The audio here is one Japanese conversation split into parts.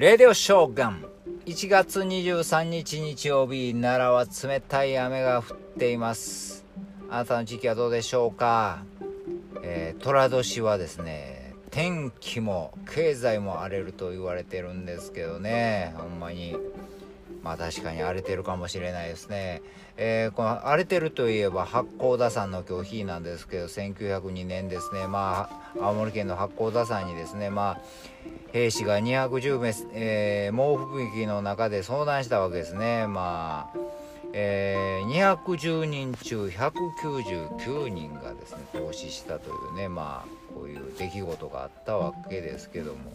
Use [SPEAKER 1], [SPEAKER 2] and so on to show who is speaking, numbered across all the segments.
[SPEAKER 1] レディオショーガン。1月23日日曜日奈良は冷たい雨が降っています。あなたの時期はどうでしょうか、えー、寅年はですね天気も経済も荒れると言われてるんですけどねほんまに。まあ確かに荒れてるかもしれないですね。えー、この荒れてるといえば八甲田山の拒否なんですけど1902年ですね。まあ青森県の八甲田山にですねまあ兵士が210名、えー、猛吹雪の中で遭難したわけですね。まあえー、210人中199人がですね投資したというね。まあこういう出来事があったわけですけども。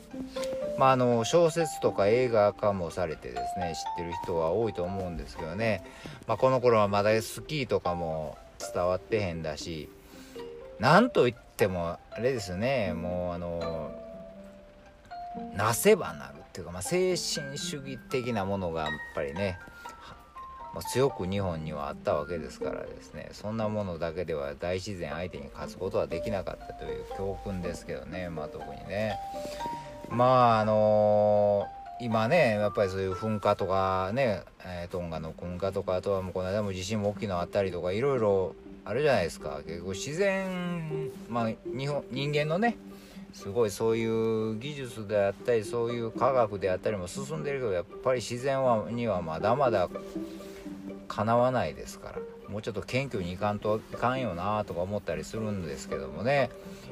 [SPEAKER 1] まああの小説とか映画化もされてですね知ってる人は多いと思うんですけどね、まあ、この頃はまだスキーとかも伝わってへんだしなんといってもあれですねもうあのなせばなるっていうか、まあ、精神主義的なものがやっぱりねまあ、強く日本にはあったわけですからですね。そんなものだけでは大自然相手に勝つことはできなかったという教訓ですけどね。まあ特にね。まああのー、今ねやっぱりそういう噴火とかね、えー、トンガの噴火とかあとはもうこの間も地震も大きいのあったりとかいろいろあるじゃないですか。結構自然まあ日本人間のねすごいそういう技術であったりそういう科学であったりも進んでるけどやっぱり自然はにはまだまだかなわないですからもうちょっと謙虚にいかんといかんよなとか思ったりするんですけどもね。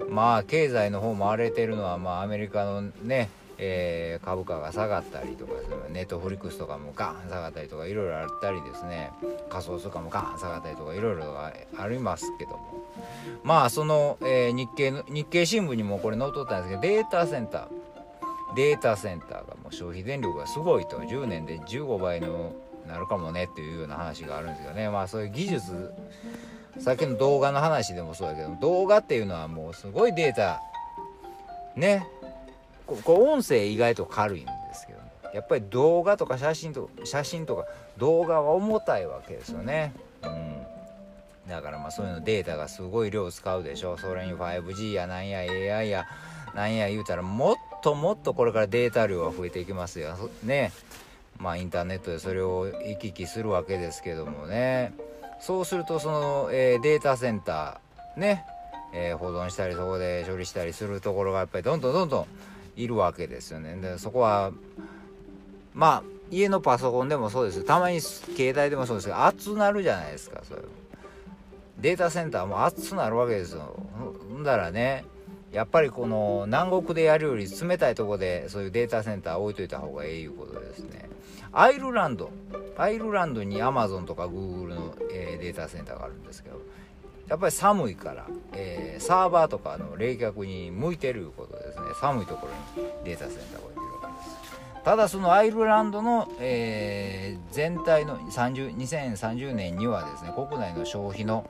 [SPEAKER 1] まあ経済の方も荒れてるのはまあアメリカのねえー、株価が下がったりとかネットフリックスとかもガン下がったりとかいろいろあったりですね。仮想通貨もガン下がったりとかいろいろありますけども。まあその、えー、日経の日経新聞にもこれ載っとったんですけどデータセンター。データセンターがもう消費電力がすごいと。10年で15倍のなるかもねっていうような話があるんですよね。まあそういう技術さっきの動画の話でもそうだけど動画っていうのはもうすごいデータね。ここ音声意外と軽いんですけど、ね、やっぱり動画とか写真と写真とか動画は重たいわけですよね。うん。だからまあそういうのデータがすごい量使うでしょそれに 5G やなんや AI やなんや言うたらもっともっとこれからデータ量は増えていきますよ。ね。まあ、インターネットでそれを行き来するわけですけどもね。そうするとその、えー、データセンターね、えー、保存したりそこで処理したりするところがやっぱりどんどんどんどんいるわけですよね。でそこはまあ家のパソコンでもそうですたまに携帯でもそうですけど熱なるじゃないですかそれ。データセンターも熱なるわけですよ。ほんだらねやっぱりこの南国でやるより冷たいとこでそういうデータセンター置いといた方がええいうことですね。アイルランド。アイルランドにアマゾンとかグーグルの、え、データセンターがあるんですけどやっぱり寒いから、えー、サーバーとかの冷却に向いてるいうことですね。寒いところにデータセンターが置いてるわけです。ただそのアイルランドの、えー、全体の30 2030年にはですね国内の消費の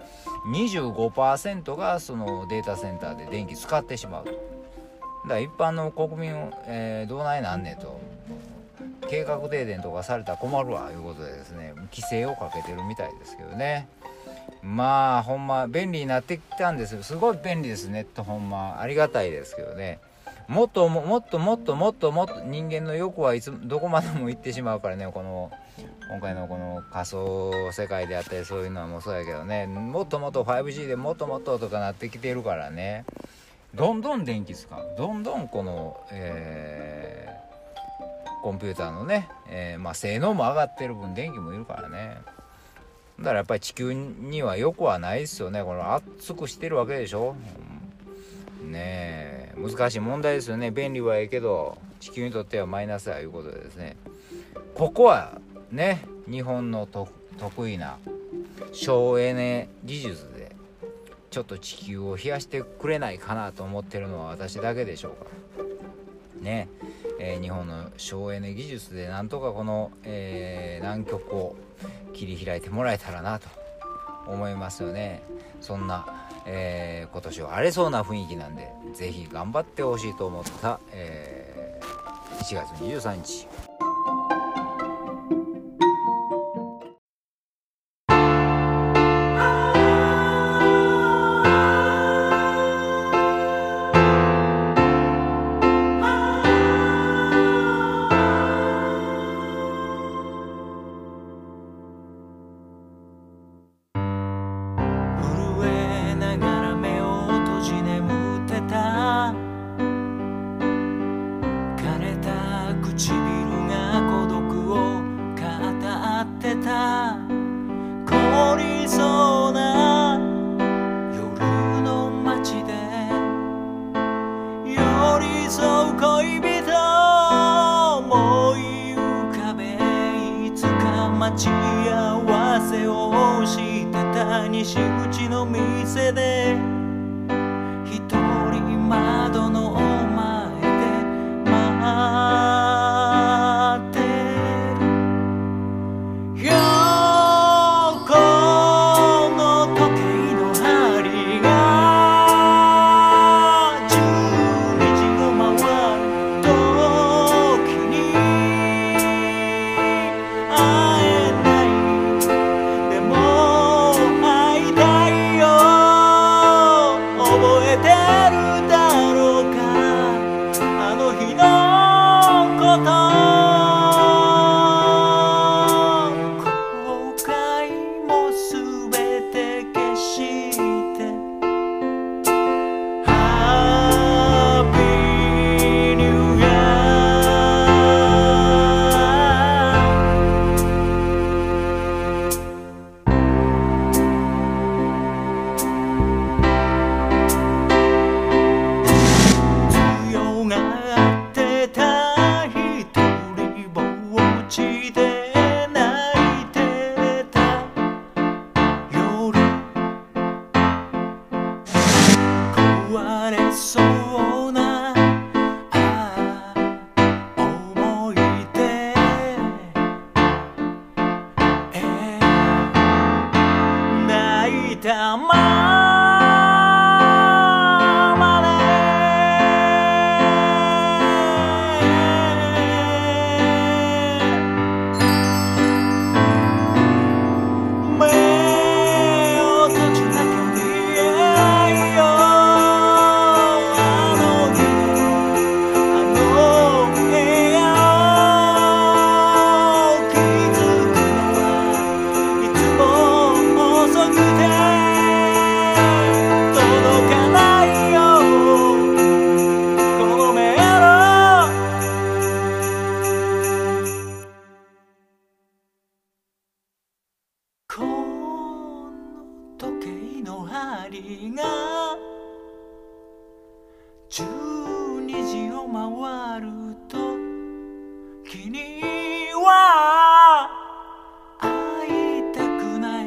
[SPEAKER 1] 25%がそのデータセンターで電気使ってしまうと。だから一般の国民を、えー、どうないなんねと。計画停電とかされたら困るわいうことでですね規制をかけてるみたいですけどね。まあほんま便利になってきたんですよ。すごい便利ですネットほんま。ありがたいですけどね。もっともっともっともっともっと人間の欲はいつどこまでも行ってしまうからねこの今回のこの仮想世界であったりそういうのはもうそうやけどねもっともっと 5G でもっともっととかなってきてるからね。どんどん電気使うどんどんこの、えー、コンピューターのね、えー、まあ、性能も上がってる分電気もいるからね。だからやっぱり地球にはよくはないですよね。この熱くしてるわけでしょ、うん、ねえ難しい問題ですよね。便利はいいけど地球にとってはマイナスだいうことでですね。ここはね日本の得意な省エネ技術でちょっと地球を冷やしてくれないかなと思ってるのは私だけでしょうか。ねえー、日本の省エネ技術でなんとかこの、えー、南極を切り開いてもらえたらなと思いますよね。そんな、えー、今年は荒れそうな雰囲気なんで是非頑張ってほしいと思った、えー、1月23日。
[SPEAKER 2] 添う恋人を思い浮かべいつか待ち合わせをしてた西口の店で一人12時を回ると君は会いたくない。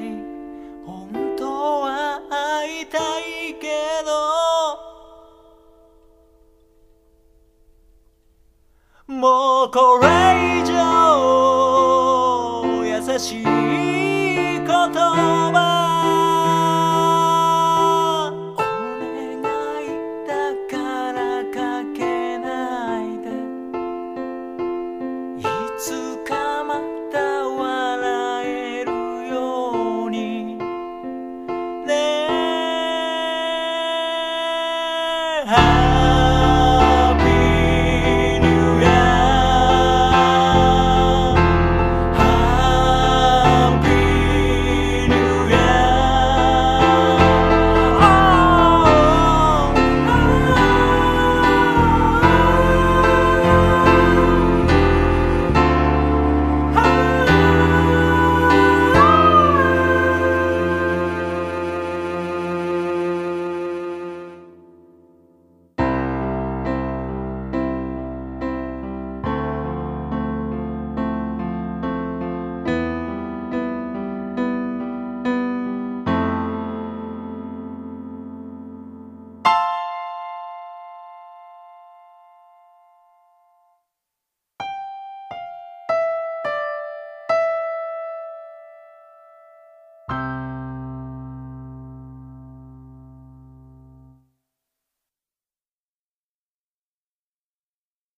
[SPEAKER 2] 本当は会いたいけどもうこれ以上優しい